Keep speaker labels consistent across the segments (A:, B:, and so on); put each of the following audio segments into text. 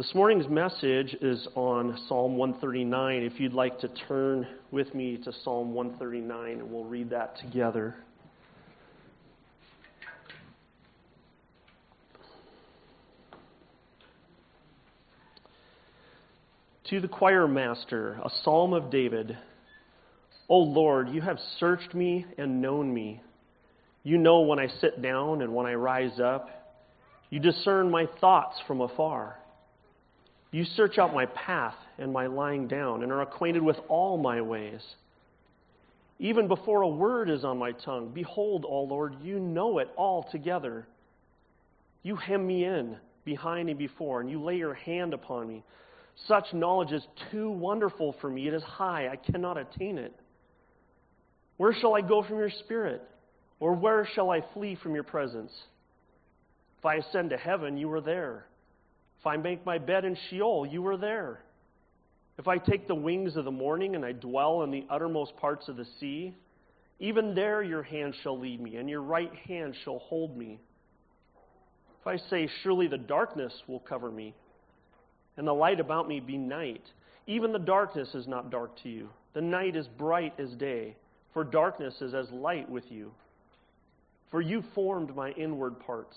A: This morning's message is on Psalm 139. If you'd like to turn with me to Psalm 139, and we'll read that together. To the choir master, a psalm of David. O Lord, you have searched me and known me. You know when I sit down and when I rise up. You discern my thoughts from afar. You search out my path and my lying down, and are acquainted with all my ways. Even before a word is on my tongue, behold, O Lord, you know it all altogether. You hem me in behind and before, and you lay your hand upon me. Such knowledge is too wonderful for me. It is high, I cannot attain it. Where shall I go from your spirit? Or where shall I flee from your presence? If I ascend to heaven, you are there. If I make my bed in Sheol, you are there. If I take the wings of the morning and I dwell in the uttermost parts of the sea, even there your hand shall lead me, and your right hand shall hold me. If I say, Surely the darkness will cover me, and the light about me be night, even the darkness is not dark to you. The night is bright as day, for darkness is as light with you. For you formed my inward parts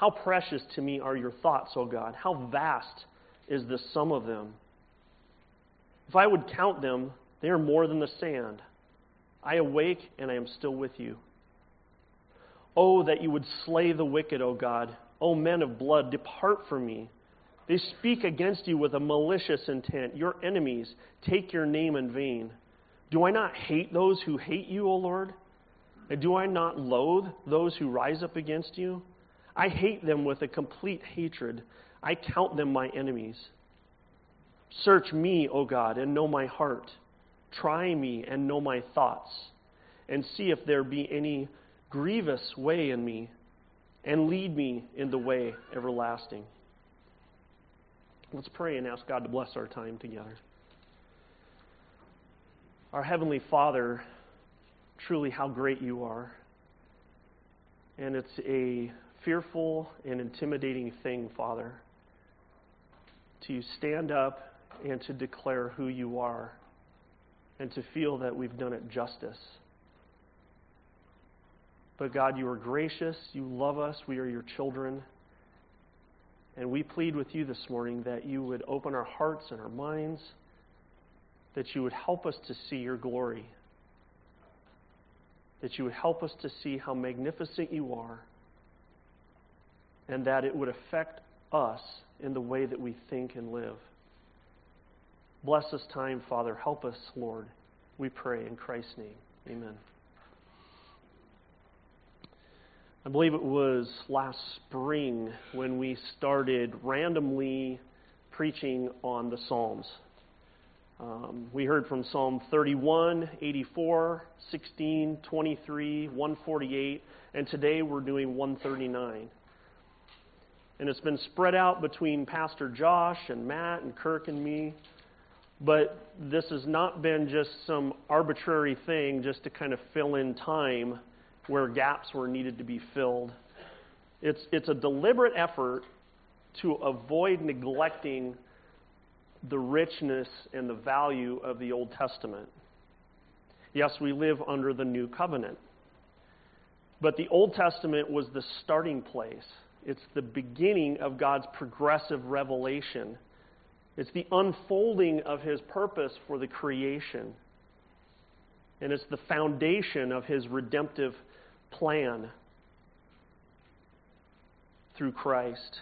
A: How precious to me are your thoughts, O God. How vast is the sum of them. If I would count them, they are more than the sand. I awake and I am still with you. Oh, that you would slay the wicked, O God. O men of blood, depart from me. They speak against you with a malicious intent. Your enemies take your name in vain. Do I not hate those who hate you, O Lord? And do I not loathe those who rise up against you? I hate them with a complete hatred. I count them my enemies. Search me, O God, and know my heart. Try me and know my thoughts, and see if there be any grievous way in me, and lead me in the way everlasting. Let's pray and ask God to bless our time together. Our Heavenly Father, truly how great you are. And it's a fearful and intimidating thing, Father, to stand up and to declare who you are and to feel that we've done it justice. But God, you are gracious. You love us. We are your children. And we plead with you this morning that you would open our hearts and our minds, that you would help us to see your glory, that you would help us to see how magnificent you are and that it would affect us in the way that we think and live. Bless this time, Father. Help us, Lord. We pray in Christ's name. Amen. I believe it was last spring when we started randomly preaching on the Psalms. Um, we heard from Psalm 31, 84, 16, 23, 148, and today we're doing 139 and it's been spread out between Pastor Josh and Matt and Kirk and me. But this has not been just some arbitrary thing just to kind of fill in time where gaps were needed to be filled. It's, it's a deliberate effort to avoid neglecting the richness and the value of the Old Testament. Yes, we live under the new covenant. But the Old Testament was the starting place it's the beginning of God's progressive revelation. It's the unfolding of His purpose for the creation. And it's the foundation of His redemptive plan through Christ.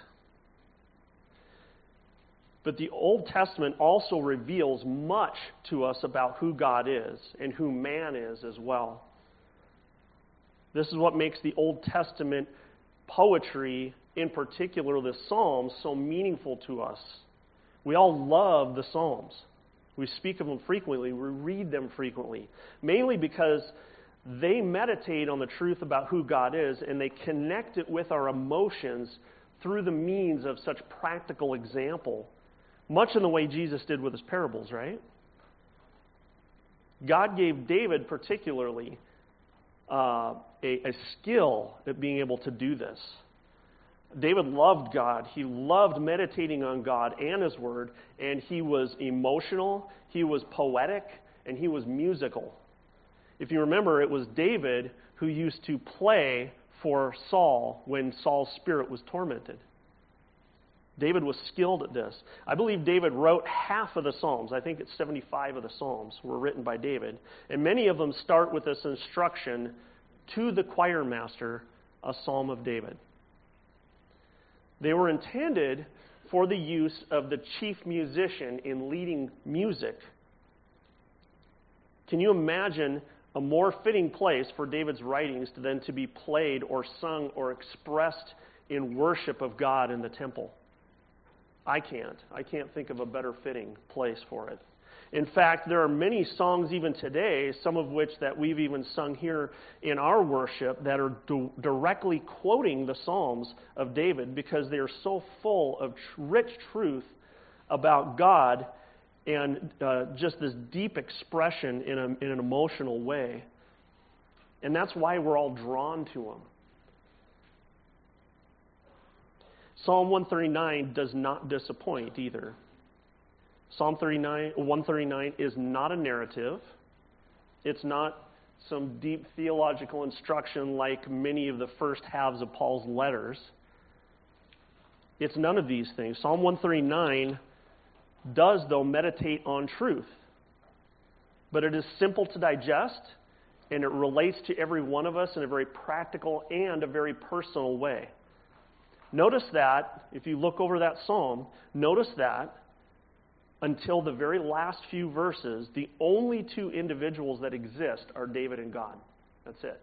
A: But the Old Testament also reveals much to us about who God is and who man is as well. This is what makes the Old Testament poetry in particular the Psalms so meaningful to us? We all love the Psalms. We speak of them frequently, we read them frequently, mainly because they meditate on the truth about who God is and they connect it with our emotions through the means of such practical example, much in the way Jesus did with his parables, right? God gave David, particularly, uh, a, a skill at being able to do this. David loved God. He loved meditating on God and His Word, and he was emotional, he was poetic, and he was musical. If you remember, it was David who used to play for Saul when Saul's spirit was tormented. David was skilled at this. I believe David wrote half of the Psalms. I think it's 75 of the Psalms were written by David. And many of them start with this instruction to the choir master, a psalm of David. They were intended for the use of the chief musician in leading music. Can you imagine a more fitting place for David's writings than to be played or sung or expressed in worship of God in the temple? I can't. I can't think of a better fitting place for it. In fact, there are many songs even today, some of which that we've even sung here in our worship, that are directly quoting the Psalms of David because they are so full of tr- rich truth about God and uh, just this deep expression in, a, in an emotional way. And that's why we're all drawn to them. Psalm 139 does not disappoint either. Psalm 39, 139 is not a narrative. It's not some deep theological instruction like many of the first halves of Paul's letters. It's none of these things. Psalm 139 does, though, meditate on truth. But it is simple to digest, and it relates to every one of us in a very practical and a very personal way. Notice that, if you look over that psalm, notice that until the very last few verses, the only two individuals that exist are David and God. That's it.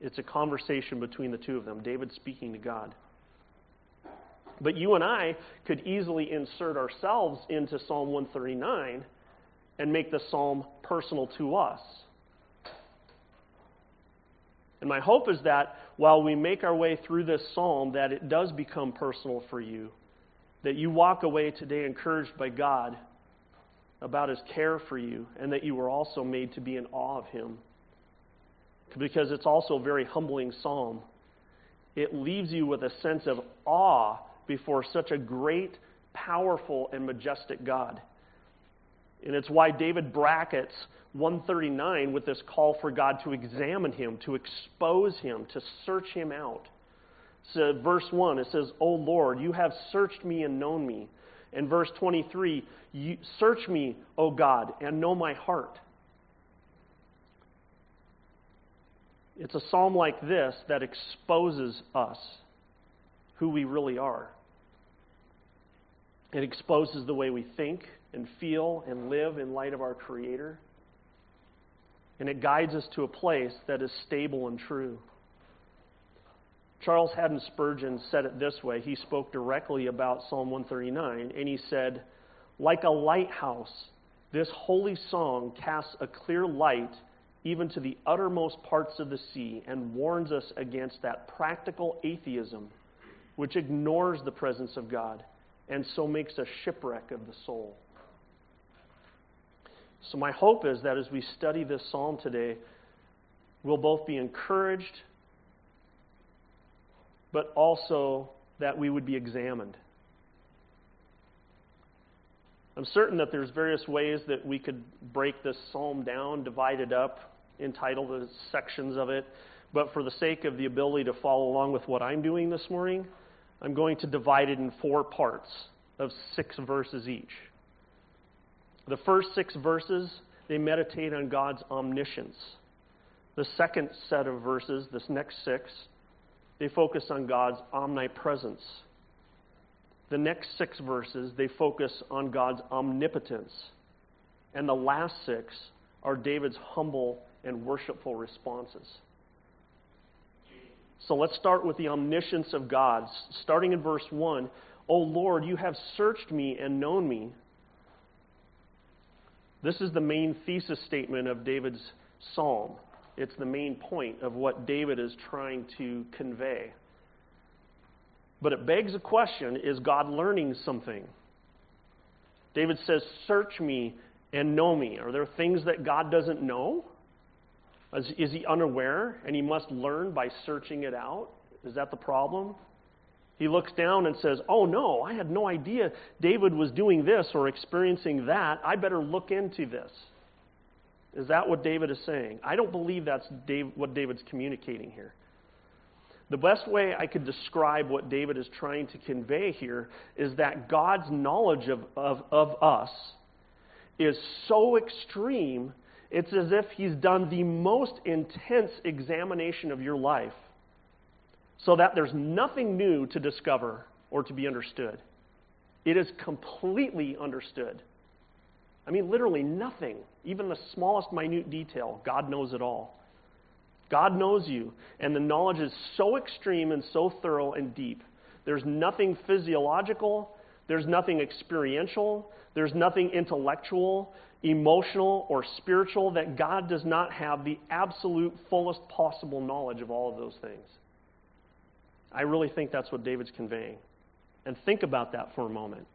A: It's a conversation between the two of them, David speaking to God. But you and I could easily insert ourselves into Psalm 139 and make the psalm personal to us. And my hope is that while we make our way through this psalm, that it does become personal for you that you walk away today encouraged by God about his care for you, and that you were also made to be in awe of him. Because it's also a very humbling psalm. It leaves you with a sense of awe before such a great, powerful, and majestic God. And it's why David brackets 139 with this call for God to examine him, to expose him, to search him out. So verse 1, it says, O Lord, you have searched me and known me. And verse 23, you, search me, O God, and know my heart. It's a psalm like this that exposes us, who we really are. It exposes the way we think and feel and live in light of our Creator. And it guides us to a place that is stable and true. Charles Haddon Spurgeon said it this way. He spoke directly about Psalm 139, and he said, Like a lighthouse, this holy song casts a clear light even to the uttermost parts of the sea and warns us against that practical atheism which ignores the presence of God and so makes a shipwreck of the soul. So, my hope is that as we study this psalm today, we'll both be encouraged but also that we would be examined. I'm certain that there's various ways that we could break this psalm down, divide it up, entitle the sections of it. But for the sake of the ability to follow along with what I'm doing this morning, I'm going to divide it in four parts of six verses each. The first six verses, they meditate on God's omniscience. The second set of verses, this next six, they focus on God's omnipresence. The next six verses, they focus on God's omnipotence. And the last six are David's humble and worshipful responses. So let's start with the omniscience of God. Starting in verse 1 O Lord, you have searched me and known me. This is the main thesis statement of David's psalm. It's the main point of what David is trying to convey. But it begs a question is God learning something? David says, Search me and know me. Are there things that God doesn't know? Is, is he unaware and he must learn by searching it out? Is that the problem? He looks down and says, Oh no, I had no idea David was doing this or experiencing that. I better look into this. Is that what David is saying? I don't believe that's Dave, what David's communicating here. The best way I could describe what David is trying to convey here is that God's knowledge of, of, of us is so extreme, it's as if He's done the most intense examination of your life so that there's nothing new to discover or to be understood. It is completely understood. I mean, literally nothing, even the smallest minute detail, God knows it all. God knows you, and the knowledge is so extreme and so thorough and deep. There's nothing physiological, there's nothing experiential, there's nothing intellectual, emotional, or spiritual that God does not have the absolute fullest possible knowledge of all of those things. I really think that's what David's conveying. And think about that for a moment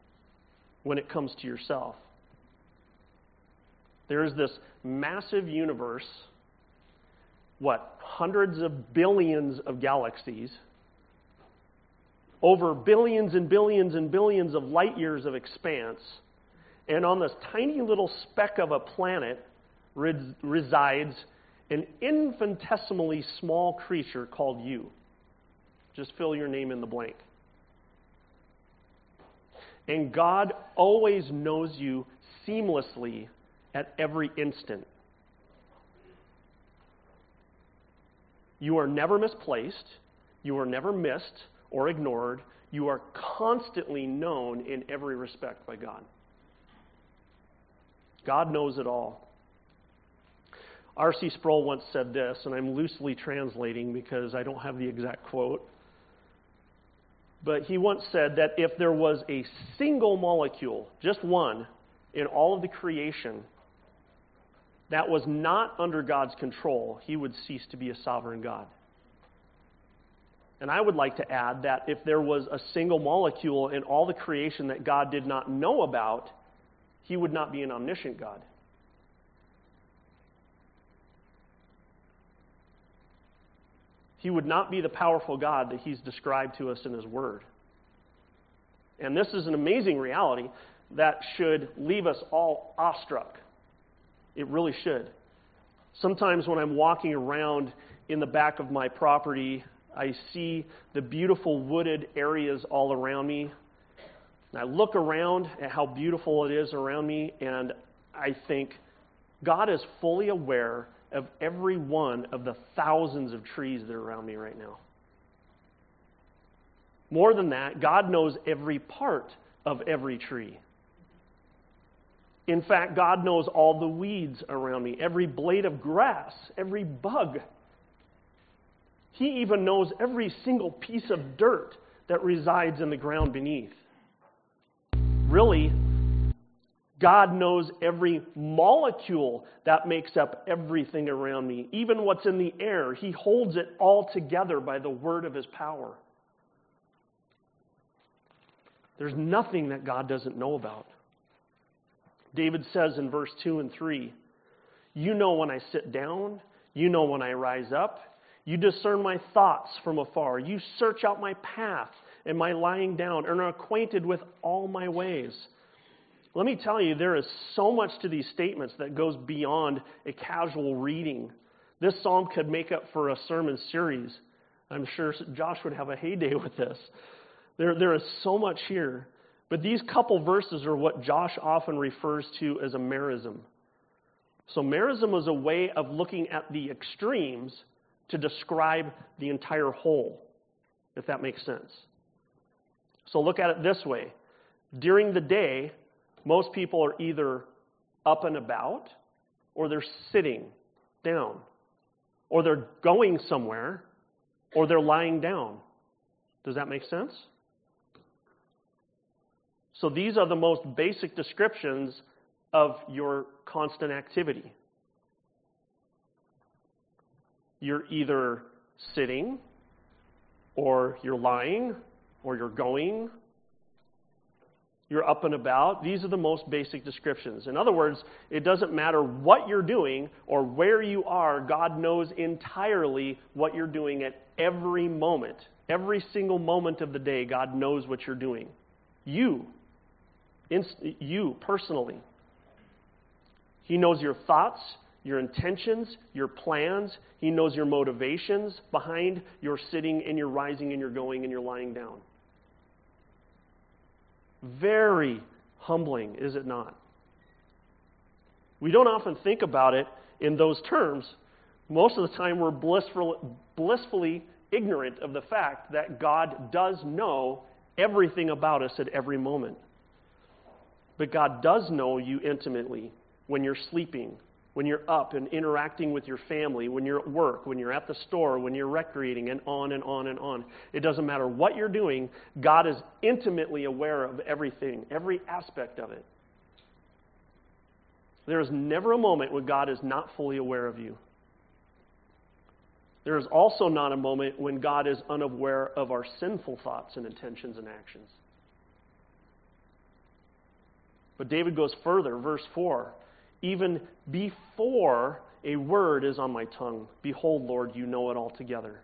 A: when it comes to yourself. There is this massive universe what, hundreds of billions of galaxies, over billions and billions and billions of light years of expanse, and on this tiny little speck of a planet resides an infinitesimally small creature called you. Just fill your name in the blank. And God always knows you seamlessly at every instant. You are never misplaced. You are never missed or ignored. You are constantly known in every respect by God. God knows it all. R.C. Sproul once said this, and I'm loosely translating because I don't have the exact quote. But he once said that if there was a single molecule, just one, in all of the creation that was not under God's control, he would cease to be a sovereign God. And I would like to add that if there was a single molecule in all the creation that God did not know about, he would not be an omniscient God. He would not be the powerful God that he's described to us in his word. And this is an amazing reality that should leave us all awestruck it really should. Sometimes when I'm walking around in the back of my property, I see the beautiful wooded areas all around me. And I look around at how beautiful it is around me, and I think God is fully aware of every one of the thousands of trees that are around me right now. More than that, God knows every part of every tree. In fact, God knows all the weeds around me, every blade of grass, every bug. He even knows every single piece of dirt that resides in the ground beneath. Really, God knows every molecule that makes up everything around me, even what's in the air. He holds it all together by the word of his power. There's nothing that God doesn't know about. David says in verse 2 and 3 You know when I sit down, you know when I rise up. You discern my thoughts from afar. You search out my path and my lying down, and are acquainted with all my ways. Let me tell you, there is so much to these statements that goes beyond a casual reading. This psalm could make up for a sermon series. I'm sure Josh would have a heyday with this. There, there is so much here. But these couple verses are what Josh often refers to as a merism. So, merism is a way of looking at the extremes to describe the entire whole, if that makes sense. So, look at it this way during the day, most people are either up and about, or they're sitting down, or they're going somewhere, or they're lying down. Does that make sense? So these are the most basic descriptions of your constant activity. You're either sitting, or you're lying, or you're going, you're up and about. These are the most basic descriptions. In other words, it doesn't matter what you're doing or where you are, God knows entirely what you're doing at every moment. Every single moment of the day, God knows what you're doing. You, you personally. He knows your thoughts, your intentions, your plans. He knows your motivations behind your sitting and your rising and your going and your lying down. Very humbling, is it not? We don't often think about it in those terms. Most of the time, we're blissful, blissfully ignorant of the fact that God does know everything about us at every moment. But God does know you intimately when you're sleeping, when you're up and interacting with your family, when you're at work, when you're at the store, when you're recreating, and on and on and on. It doesn't matter what you're doing, God is intimately aware of everything, every aspect of it. There is never a moment when God is not fully aware of you. There is also not a moment when God is unaware of our sinful thoughts and intentions and actions. But David goes further, verse 4 even before a word is on my tongue. Behold, Lord, you know it altogether.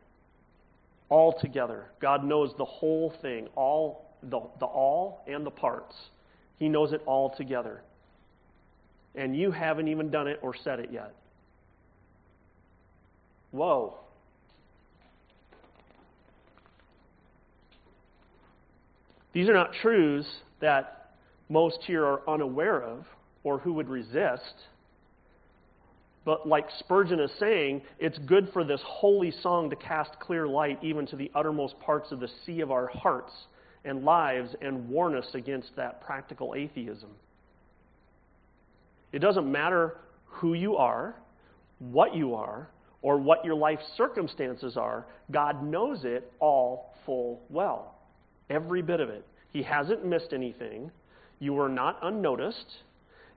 A: Altogether. God knows the whole thing, all the, the all and the parts. He knows it all together. And you haven't even done it or said it yet. Whoa. These are not truths that most here are unaware of or who would resist. But like Spurgeon is saying, it's good for this holy song to cast clear light even to the uttermost parts of the sea of our hearts and lives and warn us against that practical atheism. It doesn't matter who you are, what you are, or what your life circumstances are, God knows it all full well. Every bit of it. He hasn't missed anything. You are not unnoticed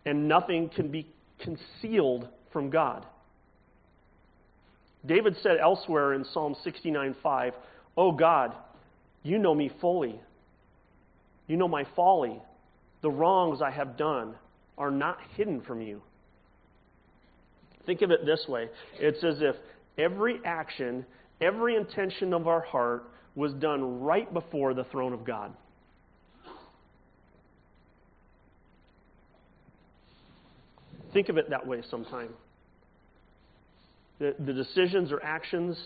A: and nothing can be concealed from God. David said elsewhere in Psalm 69:5, "Oh God, you know me fully. You know my folly. The wrongs I have done are not hidden from you." Think of it this way it's as if every action, every intention of our heart was done right before the throne of God. Think of it that way sometime. The, the decisions or actions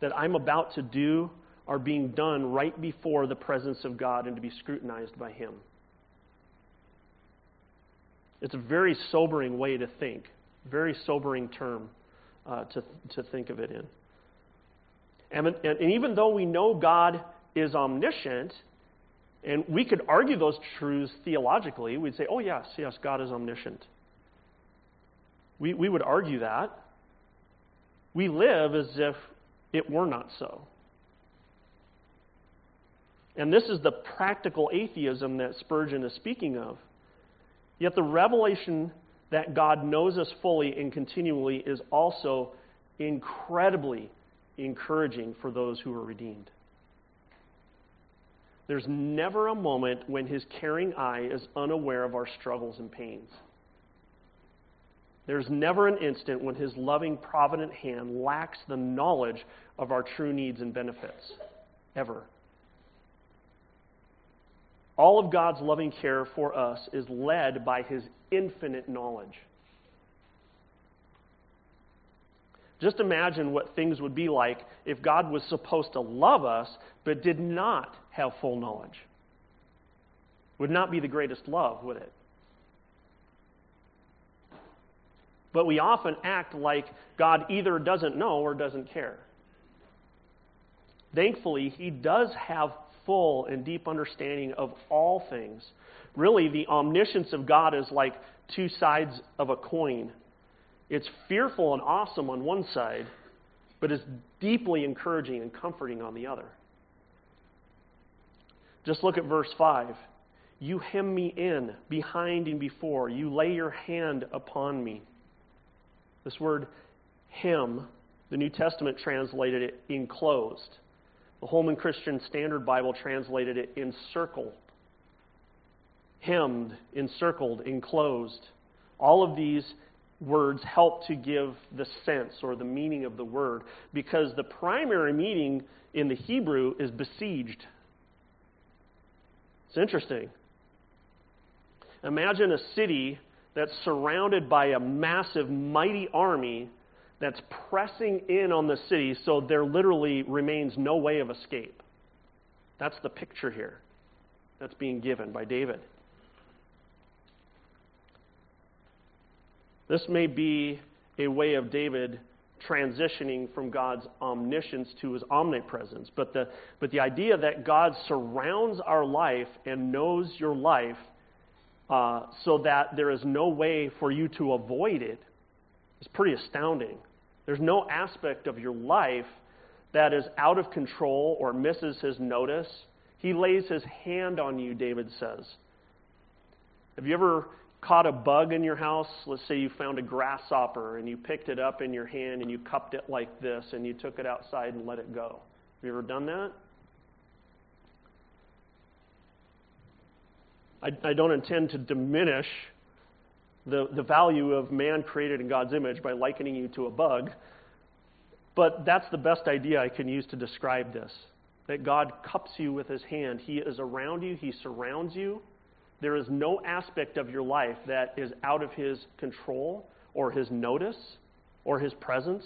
A: that I'm about to do are being done right before the presence of God and to be scrutinized by Him. It's a very sobering way to think, very sobering term uh, to, to think of it in. And, and, and even though we know God is omniscient, and we could argue those truths theologically, we'd say, oh, yes, yes, God is omniscient. We, we would argue that. We live as if it were not so. And this is the practical atheism that Spurgeon is speaking of. Yet the revelation that God knows us fully and continually is also incredibly encouraging for those who are redeemed. There's never a moment when his caring eye is unaware of our struggles and pains. There's never an instant when His loving, provident hand lacks the knowledge of our true needs and benefits. Ever. All of God's loving care for us is led by His infinite knowledge. Just imagine what things would be like if God was supposed to love us but did not have full knowledge. Would not be the greatest love, would it? But we often act like God either doesn't know or doesn't care. Thankfully, He does have full and deep understanding of all things. Really, the omniscience of God is like two sides of a coin. It's fearful and awesome on one side, but is deeply encouraging and comforting on the other. Just look at verse 5. You hem me in behind and before. You lay your hand upon me. This word hem, the New Testament translated it enclosed. The Holman Christian Standard Bible translated it encircled. Hemmed, encircled, enclosed. All of these words help to give the sense or the meaning of the word because the primary meaning in the Hebrew is besieged. It's interesting. Imagine a city that's surrounded by a massive, mighty army that's pressing in on the city so there literally remains no way of escape. That's the picture here that's being given by David. This may be a way of David transitioning from God's omniscience to his omnipresence. But the, but the idea that God surrounds our life and knows your life uh, so that there is no way for you to avoid it. is pretty astounding. There's no aspect of your life that is out of control or misses his notice. He lays his hand on you, David says. Have you ever caught a bug in your house? Let's say you found a grasshopper and you picked it up in your hand and you cupped it like this and you took it outside and let it go. Have you ever done that? I, I don't intend to diminish the, the value of man created in God's image by likening you to a bug, but that's the best idea I can use to describe this. That God cups you with his hand. He is around you, he surrounds you. There is no aspect of your life that is out of his control or his notice or his presence.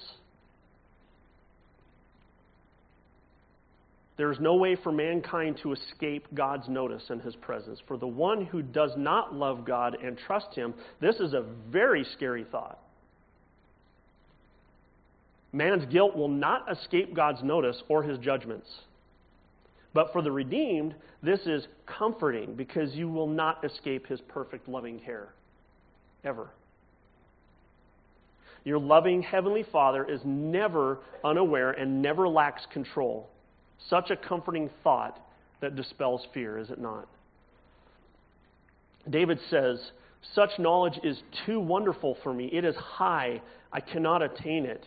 A: There is no way for mankind to escape God's notice and his presence. For the one who does not love God and trust him, this is a very scary thought. Man's guilt will not escape God's notice or his judgments. But for the redeemed, this is comforting because you will not escape his perfect loving care. Ever. Your loving Heavenly Father is never unaware and never lacks control. Such a comforting thought that dispels fear, is it not? David says, Such knowledge is too wonderful for me. It is high. I cannot attain it.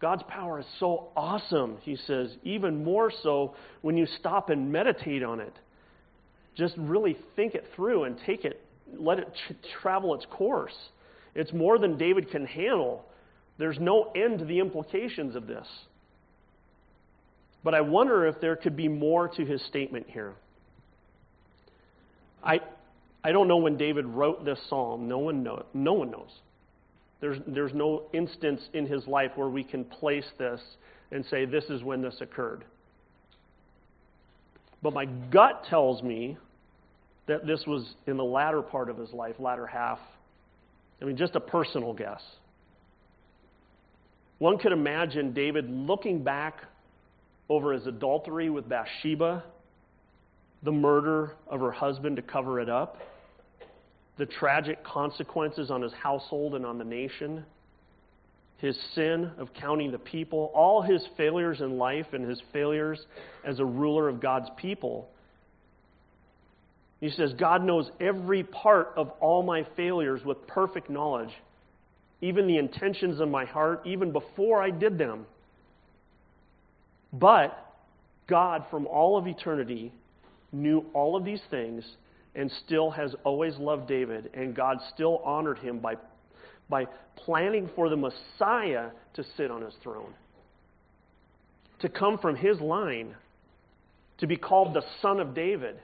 A: God's power is so awesome, he says, even more so when you stop and meditate on it. Just really think it through and take it, let it travel its course. It's more than David can handle. There's no end to the implications of this. But I wonder if there could be more to his statement here. I, I don't know when David wrote this psalm. No one, know, no one knows. There's, there's no instance in his life where we can place this and say, this is when this occurred. But my gut tells me that this was in the latter part of his life, latter half. I mean, just a personal guess. One could imagine David looking back over his adultery with Bathsheba, the murder of her husband to cover it up, the tragic consequences on his household and on the nation, his sin of counting the people, all his failures in life and his failures as a ruler of God's people. He says, God knows every part of all my failures with perfect knowledge, even the intentions of my heart, even before I did them. But God, from all of eternity, knew all of these things and still has always loved David, and God still honored him by, by planning for the Messiah to sit on his throne, to come from his line, to be called the Son of David.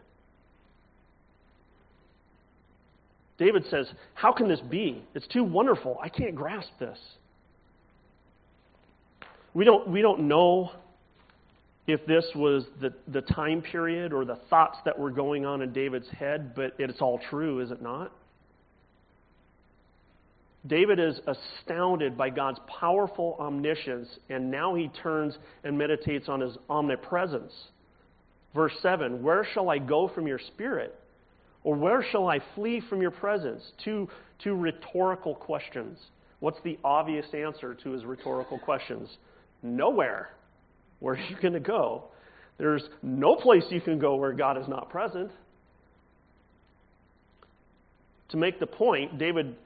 A: David says, How can this be? It's too wonderful. I can't grasp this. We don't, we don't know if this was the, the time period or the thoughts that were going on in David's head, but it's all true, is it not? David is astounded by God's powerful omniscience, and now he turns and meditates on his omnipresence. Verse 7 Where shall I go from your spirit? Or where shall I flee from your presence? Two, two rhetorical questions. What's the obvious answer to his rhetorical questions? nowhere. Where are you going to go? There's no place you can go where God is not present. To make the point, David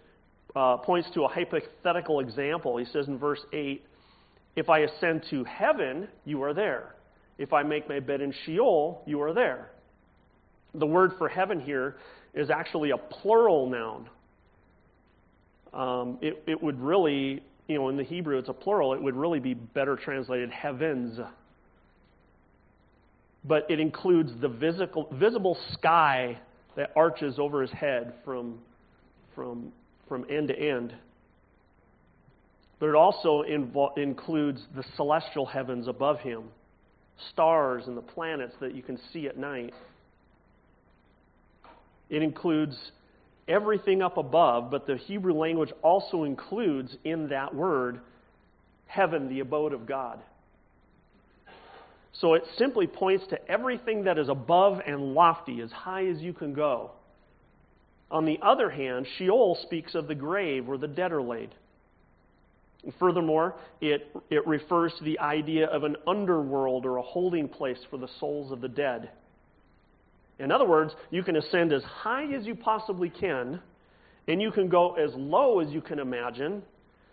A: uh, points to a hypothetical example. He says in verse 8, If I ascend to heaven, you are there. If I make my bed in Sheol, you are there. The word for heaven here is actually a plural noun. Um, it, it would really, you know, in the Hebrew it's a plural, it would really be better translated heavens. But it includes the visible, visible sky that arches over his head from, from, from end to end. But it also invo- includes the celestial heavens above him, stars and the planets that you can see at night. It includes everything up above, but the Hebrew language also includes in that word heaven, the abode of God. So it simply points to everything that is above and lofty, as high as you can go. On the other hand, Sheol speaks of the grave where the dead are laid. Furthermore, it, it refers to the idea of an underworld or a holding place for the souls of the dead. In other words, you can ascend as high as you possibly can, and you can go as low as you can imagine,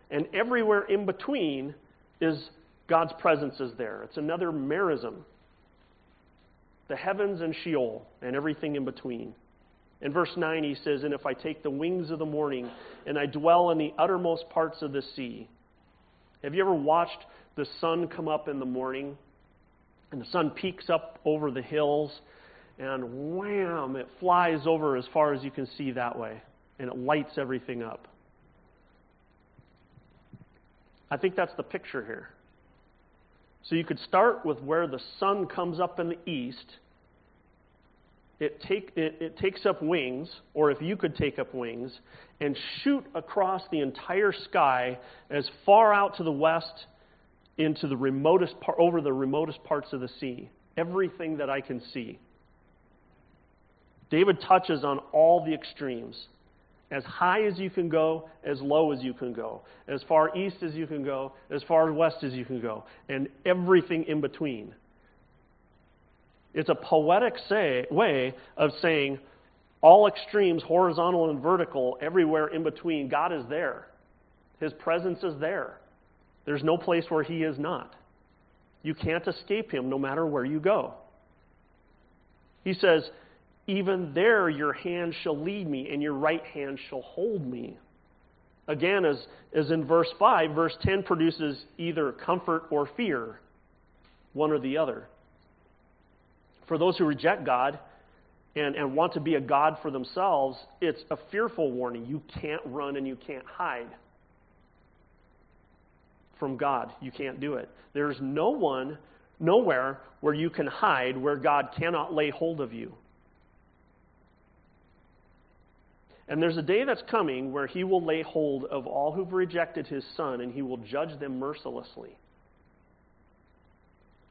A: and everywhere in between is God's presence is there. It's another merism. The heavens and Sheol and everything in between. In verse 9, he says, And if I take the wings of the morning and I dwell in the uttermost parts of the sea. Have you ever watched the sun come up in the morning? And the sun peeks up over the hills, and wham, it flies over as far as you can see that way, and it lights everything up. I think that's the picture here. So you could start with where the sun comes up in the east. It, take, it, it, takes up wings, or if you could take up wings, and shoot across the entire sky as far out to the west into the remotest part, over the remotest parts of the sea. Everything that I can see. David touches on all the extremes as high as you can go, as low as you can go, as far east as you can go, as far west as you can go, and everything in between. It's a poetic say, way of saying all extremes, horizontal and vertical, everywhere in between, God is there. His presence is there. There's no place where He is not. You can't escape Him no matter where you go. He says, even there your hand shall lead me, and your right hand shall hold me. Again, as, as in verse 5, verse 10 produces either comfort or fear, one or the other. For those who reject God and, and want to be a God for themselves, it's a fearful warning. You can't run and you can't hide from God. You can't do it. There's no one, nowhere where you can hide where God cannot lay hold of you. And there's a day that's coming where he will lay hold of all who've rejected his son and he will judge them mercilessly.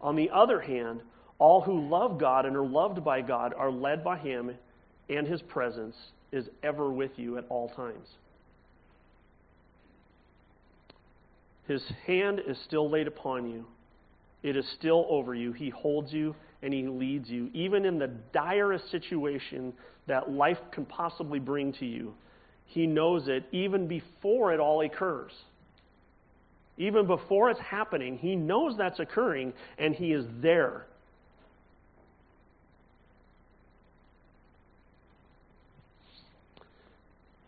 A: On the other hand, all who love God and are loved by God are led by him, and his presence is ever with you at all times. His hand is still laid upon you. It is still over you. He holds you and He leads you, even in the direst situation that life can possibly bring to you. He knows it even before it all occurs. Even before it's happening, He knows that's occurring and He is there.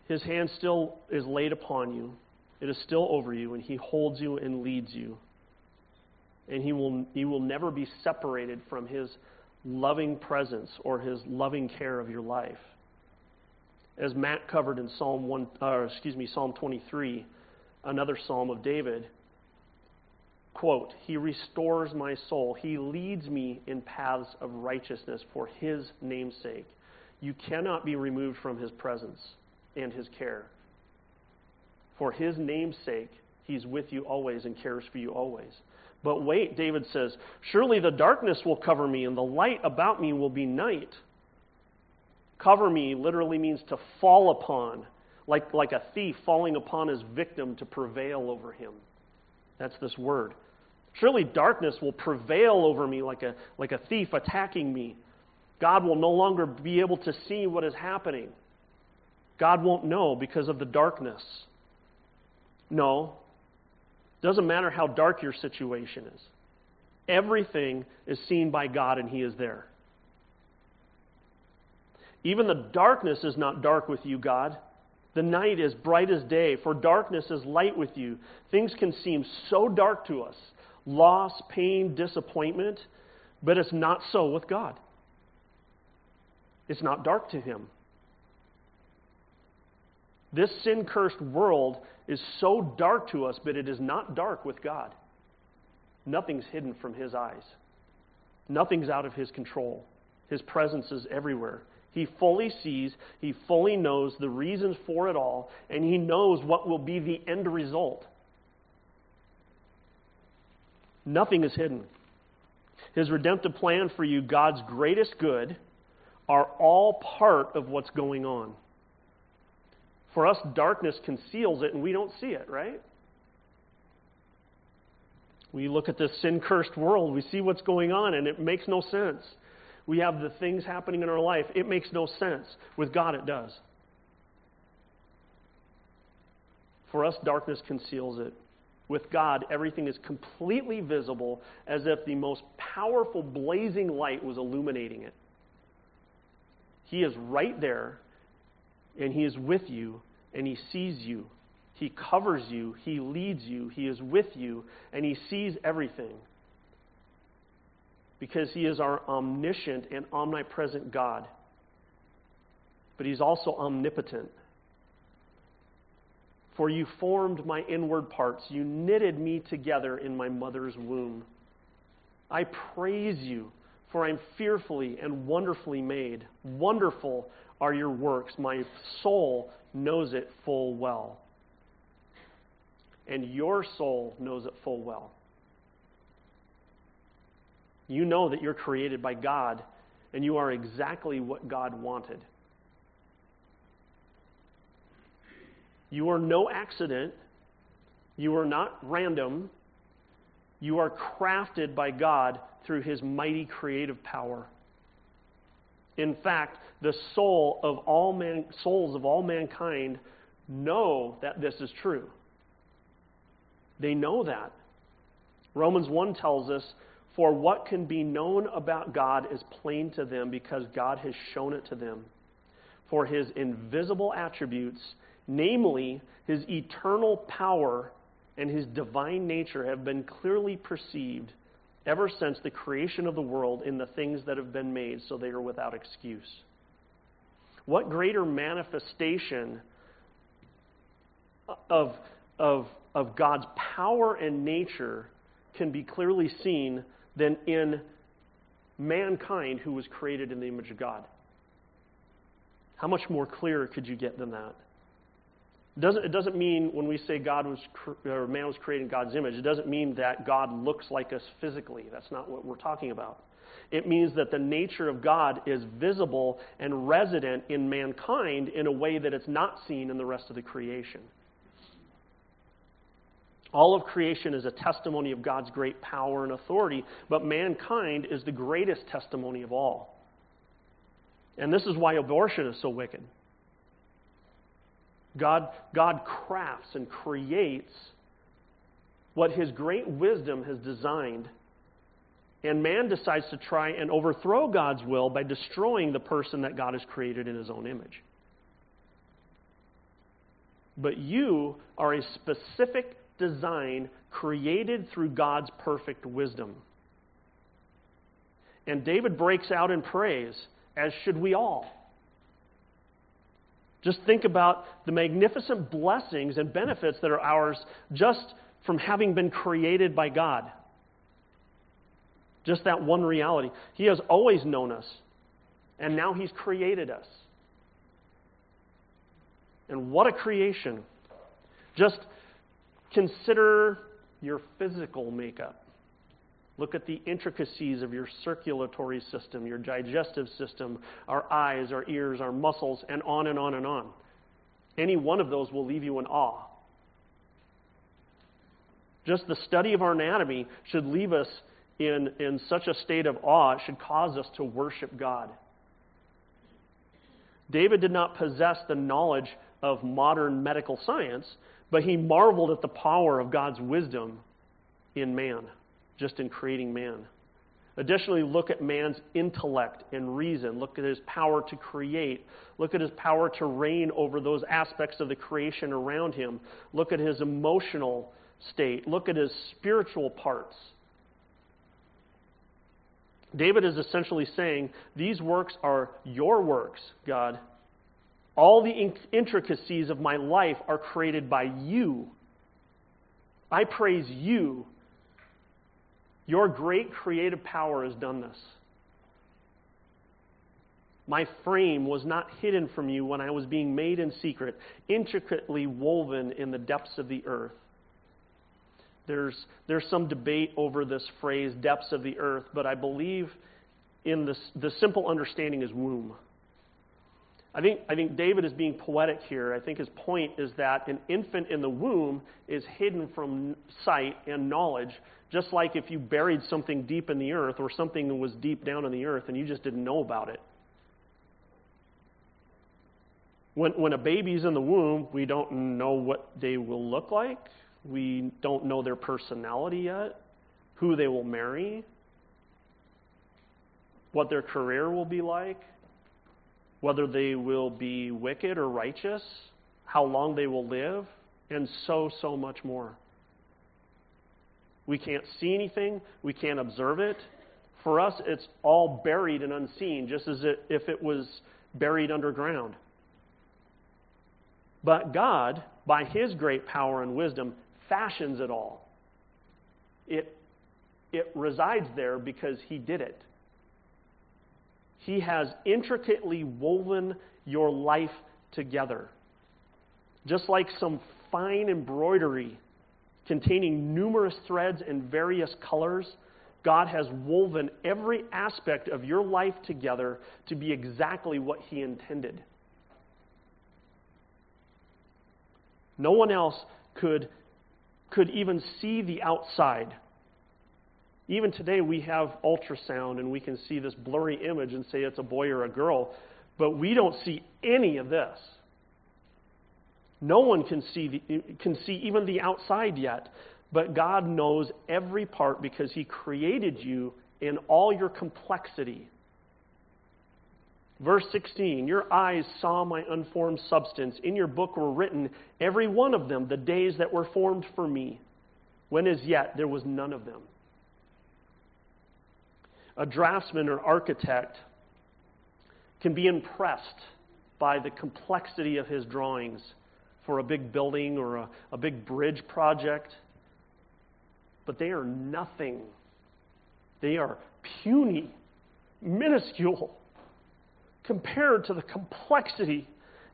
A: His hand still is laid upon you. It is still over you, and He holds you and leads you and he will, he will never be separated from his loving presence or his loving care of your life. As Matt covered in Psalm one, uh, excuse me, Psalm 23, another psalm of David, quote, He restores my soul. He leads me in paths of righteousness for his name's sake. You cannot be removed from his presence and his care. For his name's sake, he's with you always and cares for you always. But wait, David says, Surely the darkness will cover me, and the light about me will be night. Cover me literally means to fall upon, like, like a thief falling upon his victim to prevail over him. That's this word. Surely darkness will prevail over me like a, like a thief attacking me. God will no longer be able to see what is happening. God won't know because of the darkness. No. Doesn't matter how dark your situation is. Everything is seen by God and He is there. Even the darkness is not dark with you, God. The night is bright as day, for darkness is light with you. Things can seem so dark to us loss, pain, disappointment, but it's not so with God. It's not dark to Him. This sin cursed world is so dark to us, but it is not dark with God. Nothing's hidden from His eyes, nothing's out of His control. His presence is everywhere. He fully sees, He fully knows the reasons for it all, and He knows what will be the end result. Nothing is hidden. His redemptive plan for you, God's greatest good, are all part of what's going on. For us, darkness conceals it and we don't see it, right? We look at this sin cursed world, we see what's going on, and it makes no sense. We have the things happening in our life, it makes no sense. With God, it does. For us, darkness conceals it. With God, everything is completely visible as if the most powerful blazing light was illuminating it. He is right there, and He is with you, and He sees you. He covers you, He leads you, He is with you, and He sees everything. Because He is our omniscient and omnipresent God. But He's also omnipotent. For you formed my inward parts, you knitted me together in my mother's womb. I praise you for I'm fearfully and wonderfully made. Wonderful are your works. My soul knows it full well. And your soul knows it full well. You know that you're created by God and you are exactly what God wanted. You are no accident. You are not random. You are crafted by God through his mighty creative power. In fact, the soul of all man, souls of all mankind know that this is true. They know that. Romans 1 tells us, For what can be known about God is plain to them because God has shown it to them. For his invisible attributes, namely his eternal power and his divine nature, have been clearly perceived ever since the creation of the world in the things that have been made, so they are without excuse. What greater manifestation of, of, of God's power and nature can be clearly seen than in mankind who was created in the image of God? How much more clear could you get than that? Doesn't, it doesn't mean when we say God was, or man was created in God's image, it doesn't mean that God looks like us physically. That's not what we're talking about. It means that the nature of God is visible and resident in mankind in a way that it's not seen in the rest of the creation. All of creation is a testimony of God's great power and authority, but mankind is the greatest testimony of all. And this is why abortion is so wicked. God, God crafts and creates what his great wisdom has designed. And man decides to try and overthrow God's will by destroying the person that God has created in his own image. But you are a specific design created through God's perfect wisdom. And David breaks out in praise, as should we all. Just think about the magnificent blessings and benefits that are ours just from having been created by God. Just that one reality. He has always known us, and now He's created us. And what a creation! Just consider your physical makeup. Look at the intricacies of your circulatory system, your digestive system, our eyes, our ears, our muscles, and on and on and on. Any one of those will leave you in awe. Just the study of our anatomy should leave us in, in such a state of awe, it should cause us to worship God. David did not possess the knowledge of modern medical science, but he marveled at the power of God's wisdom in man, just in creating man. Additionally, look at man's intellect and reason. Look at his power to create. Look at his power to reign over those aspects of the creation around him. Look at his emotional state. Look at his spiritual parts. David is essentially saying, These works are your works, God. All the intricacies of my life are created by you. I praise you. Your great creative power has done this. My frame was not hidden from you when I was being made in secret, intricately woven in the depths of the earth. There's, there's some debate over this phrase, depths of the earth, but I believe in this, the simple understanding is womb. I think, I think David is being poetic here. I think his point is that an infant in the womb is hidden from sight and knowledge, just like if you buried something deep in the earth or something that was deep down in the earth and you just didn't know about it. When, when a baby's in the womb, we don't know what they will look like. We don't know their personality yet, who they will marry, what their career will be like, whether they will be wicked or righteous, how long they will live, and so, so much more. We can't see anything, we can't observe it. For us, it's all buried and unseen, just as if it was buried underground. But God, by His great power and wisdom, fashions it all. It, it resides there because He did it. He has intricately woven your life together. Just like some fine embroidery containing numerous threads and various colors, God has woven every aspect of your life together to be exactly what He intended. No one else could could even see the outside. Even today, we have ultrasound and we can see this blurry image and say it's a boy or a girl, but we don't see any of this. No one can see, the, can see even the outside yet, but God knows every part because He created you in all your complexity. Verse 16 Your eyes saw my unformed substance. In your book were written, every one of them, the days that were formed for me, when as yet there was none of them. A draftsman or architect can be impressed by the complexity of his drawings for a big building or a, a big bridge project, but they are nothing. They are puny, minuscule compared to the complexity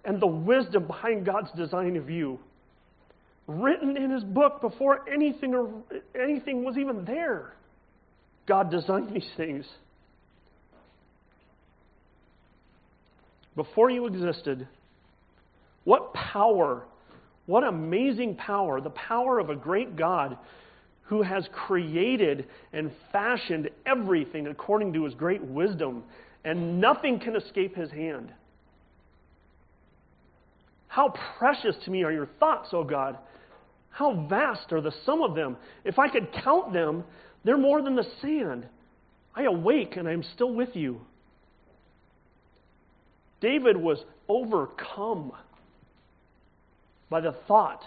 A: and the wisdom behind God's design of you. Written in his book before anything or anything was even there. God designed these things. Before you existed, what power, what amazing power, the power of a great God who has created and fashioned everything according to his great wisdom and nothing can escape his hand. How precious to me are your thoughts, O God. How vast are the sum of them. If I could count them, they're more than the sand. I awake and I am still with you. David was overcome by the thought.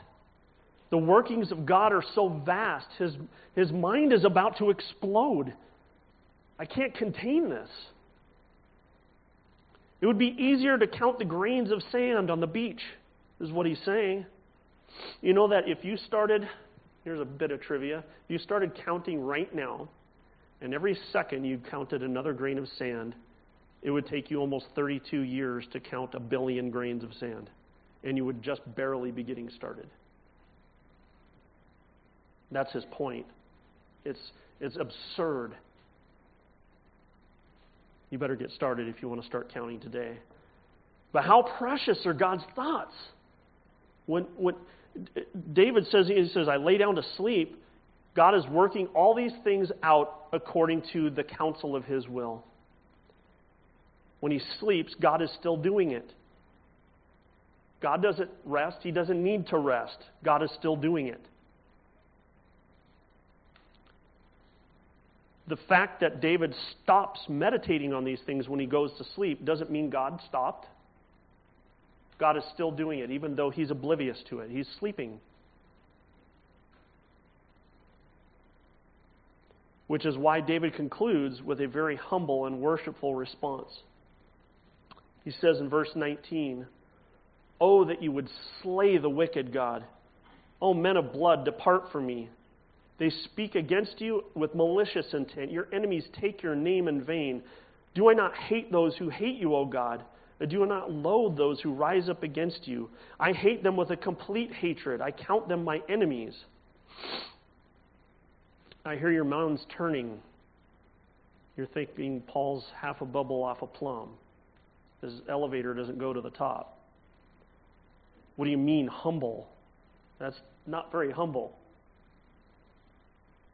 A: The workings of God are so vast, his, his mind is about to explode. I can't contain this. It would be easier to count the grains of sand on the beach, is what he's saying. You know that if you started, here's a bit of trivia, you started counting right now, and every second you counted another grain of sand, it would take you almost 32 years to count a billion grains of sand. And you would just barely be getting started. That's his point. It's, it's absurd you better get started if you want to start counting today. But how precious are God's thoughts? When, when David says, he says, I lay down to sleep, God is working all these things out according to the counsel of His will. When he sleeps, God is still doing it. God doesn't rest. He doesn't need to rest. God is still doing it. The fact that David stops meditating on these things when he goes to sleep doesn't mean God stopped. God is still doing it, even though he's oblivious to it. He's sleeping. Which is why David concludes with a very humble and worshipful response. He says in verse 19, Oh, that you would slay the wicked, God. O men of blood, depart from me. They speak against you with malicious intent. Your enemies take your name in vain. Do I not hate those who hate you, O God? Do not loathe those who rise up against you? I hate them with a complete hatred. I count them my enemies. I hear your mouths turning. You're thinking Paul's half a bubble off a plum. His elevator doesn't go to the top. What do you mean, humble? That's not very humble.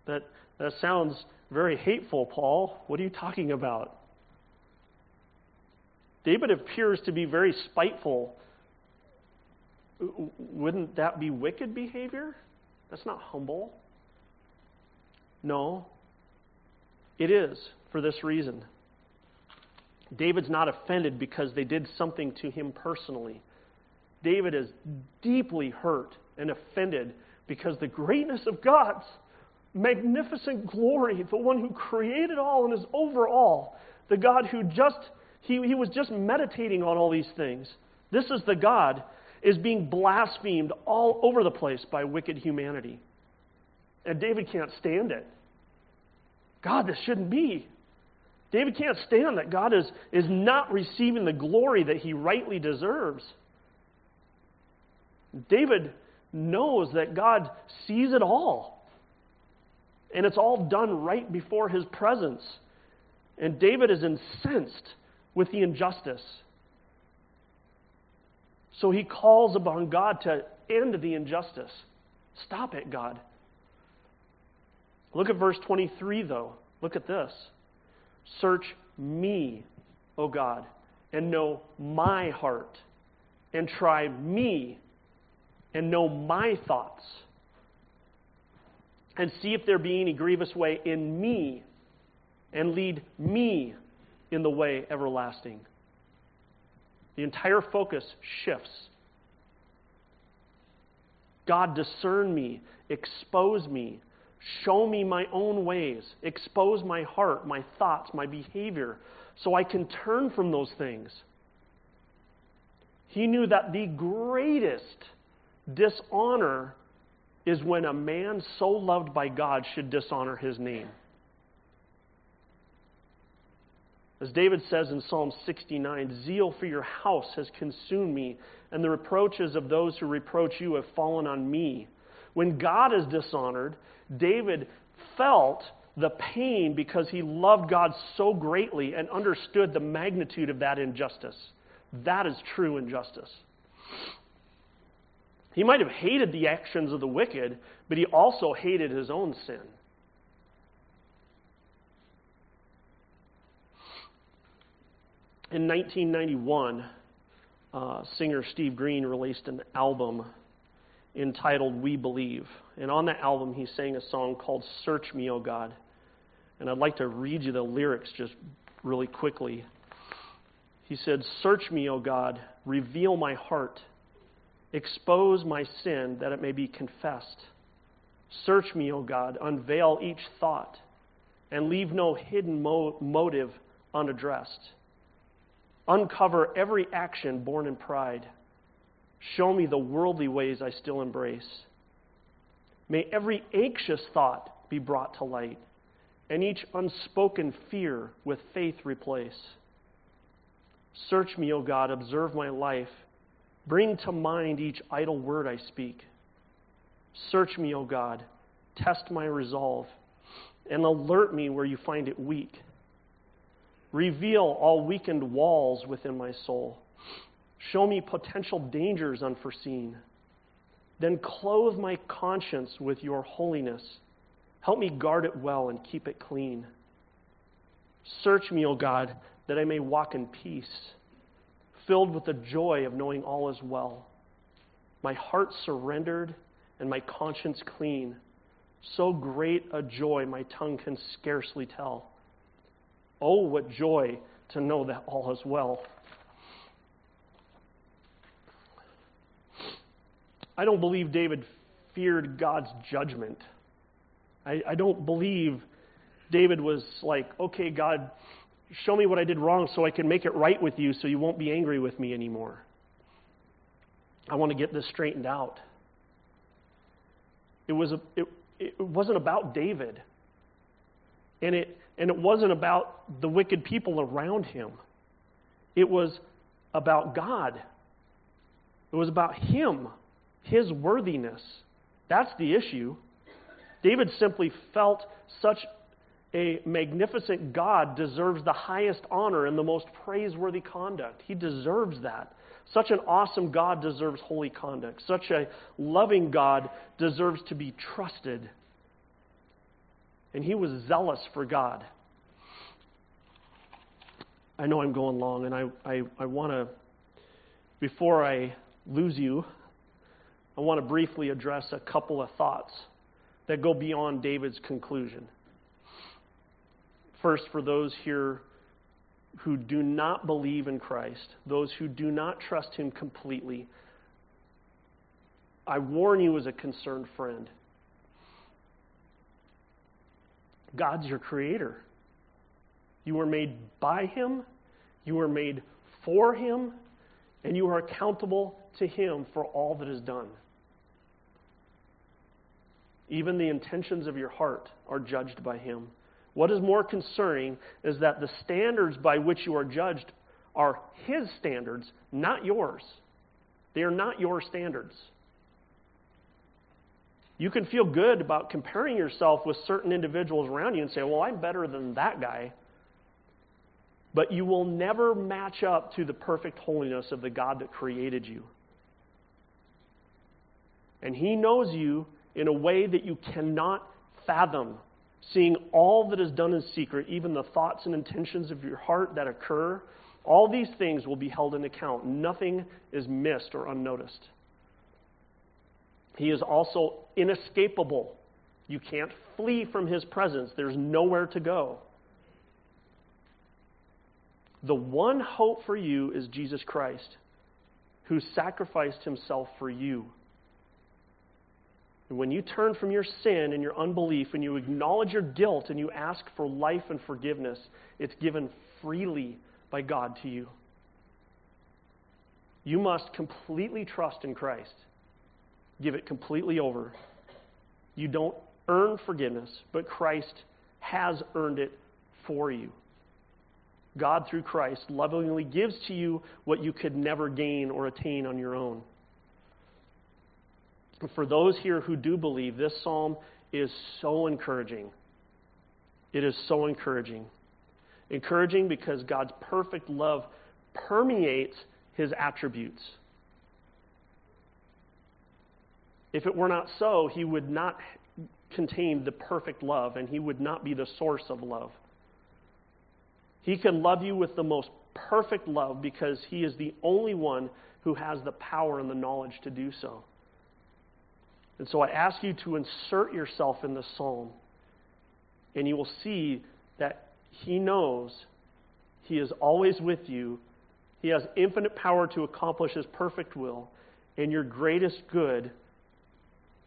A: That, that sounds very hateful, Paul. What are you talking about? David appears to be very spiteful. Wouldn't that be wicked behavior? That's not humble. No, it is for this reason. David's not offended because they did something to him personally. David is deeply hurt and offended because the greatness of God's magnificent glory, the one who created all and is over all, the God who just he, he was just meditating on all these things. This is the God is being blasphemed all over the place by wicked humanity. And David can't stand it. God, this shouldn't be. David can't stand that God is, is not receiving the glory that he rightly deserves. David knows that God sees it all. And it's all done right before his presence. And David is incensed with the injustice. So he calls upon God to end the injustice. Stop it, God. Look at verse 23, though. Look at this. Search me, O God, and know my heart, and try me, and know my thoughts, and see if there be any grievous way in me, and lead me in the way everlasting. The entire focus shifts. God, discern me, expose me, show me my own ways, expose my heart, my thoughts, my behavior, so I can turn from those things. He knew that the greatest dishonor is when a man so loved by God should dishonor his name. As David says in Psalm 69, zeal for your house has consumed me, and the reproaches of those who reproach you have fallen on me. When God is dishonored, David felt the pain because he loved God so greatly and understood the magnitude of that injustice. That is true injustice. He might have hated the actions of the wicked, but he also hated his own sin. In 1991, uh, singer Steve Green released an album entitled We Believe. And on that album, he sang a song called Search Me, O God. And I'd like to read you the lyrics just really quickly. He said, Search me, O God, reveal my heart, expose my sin that it may be confessed. Search me, O God, unveil each thought, and leave no hidden mo- motive unaddressed. Uncover every action born in pride. Show me the worldly ways I still embrace. May every anxious thought be brought to light, and each unspoken fear with faith replace. Search me, O God, observe my life. Bring to mind each idle word I speak. Search me, O God, test my resolve, and alert me where you find it weak. Reveal all weakened walls within my soul. Show me potential dangers unforeseen. Then clothe my conscience with your holiness. Help me guard it well and keep it clean. Search me, O God, that I may walk in peace, filled with the joy of knowing all is well. My heart surrendered and my conscience clean. So great a joy my tongue can scarcely tell. Oh, what joy to know that all is well. I don't believe David feared God's judgment. I, I don't believe David was like, okay, God, show me what I did wrong so I can make it right with you so you won't be angry with me anymore. I want to get this straightened out. It, was a, it, it wasn't about David. And it, and it wasn't about the wicked people around him. It was about God. It was about him, his worthiness. That's the issue. David simply felt such a magnificent God deserves the highest honor and the most praiseworthy conduct. He deserves that. Such an awesome God deserves holy conduct. Such a loving God deserves to be trusted. And he was zealous for God. I know I'm going long, and I, I, I want to, before I lose you, I want to briefly address a couple of thoughts that go beyond David's conclusion. First, for those here who do not believe in Christ, those who do not trust Him completely, I warn you as a concerned friend God's your creator. You were made by Him, you were made for Him, and you are accountable to Him for all that is done. Even the intentions of your heart are judged by Him. What is more concerning is that the standards by which you are judged are His standards, not yours. They are not your standards. You can feel good about comparing yourself with certain individuals around you and say, well, I'm better than that guy. But you will never match up to the perfect holiness of the God that created you. And He knows you in a way that you cannot fathom seeing all that is done in secret, even the thoughts and intentions of your heart that occur, all these things will be held in account. Nothing is missed or unnoticed. He is also inescapable. You can't flee from his presence, there's nowhere to go. The one hope for you is Jesus Christ, who sacrificed himself for you and when you turn from your sin and your unbelief and you acknowledge your guilt and you ask for life and forgiveness, it's given freely by God to you. You must completely trust in Christ. Give it completely over. You don't earn forgiveness, but Christ has earned it for you. God, through Christ, lovingly gives to you what you could never gain or attain on your own for those here who do believe, this psalm is so encouraging. It is so encouraging. Encouraging because God's perfect love permeates his attributes. If it were not so, he would not contain the perfect love and he would not be the source of love. He can love you with the most perfect love because he is the only one who has the power and the knowledge to do so. And so I ask you to insert yourself in the psalm, and you will see that He knows He is always with you. He has infinite power to accomplish His perfect will and your greatest good,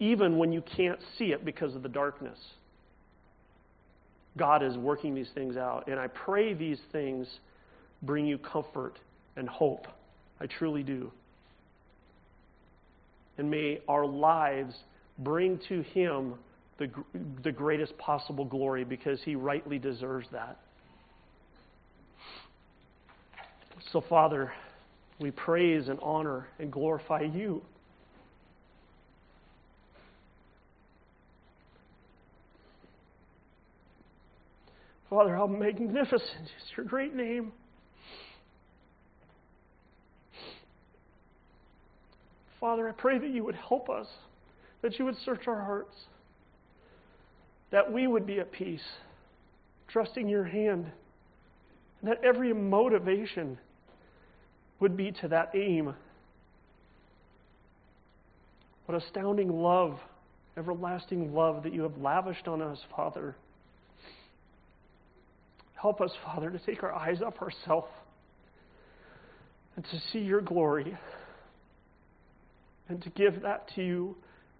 A: even when you can't see it because of the darkness. God is working these things out. And I pray these things bring you comfort and hope. I truly do and may our lives bring to Him the, the greatest possible glory because He rightly deserves that. So, Father, we praise and honor and glorify you. Father, how magnificent is your great name. Father, I pray that you would help us, that you would search our hearts. that we would be at peace, trusting your hand, and that every motivation would be to that aim. What astounding love, everlasting love that you have lavished on us, Father. Help us, Father, to take our eyes off ourselves and to see your glory and to give that to you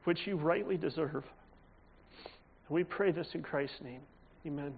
A: which you rightly deserve. And we pray this in Christ's name. Amen.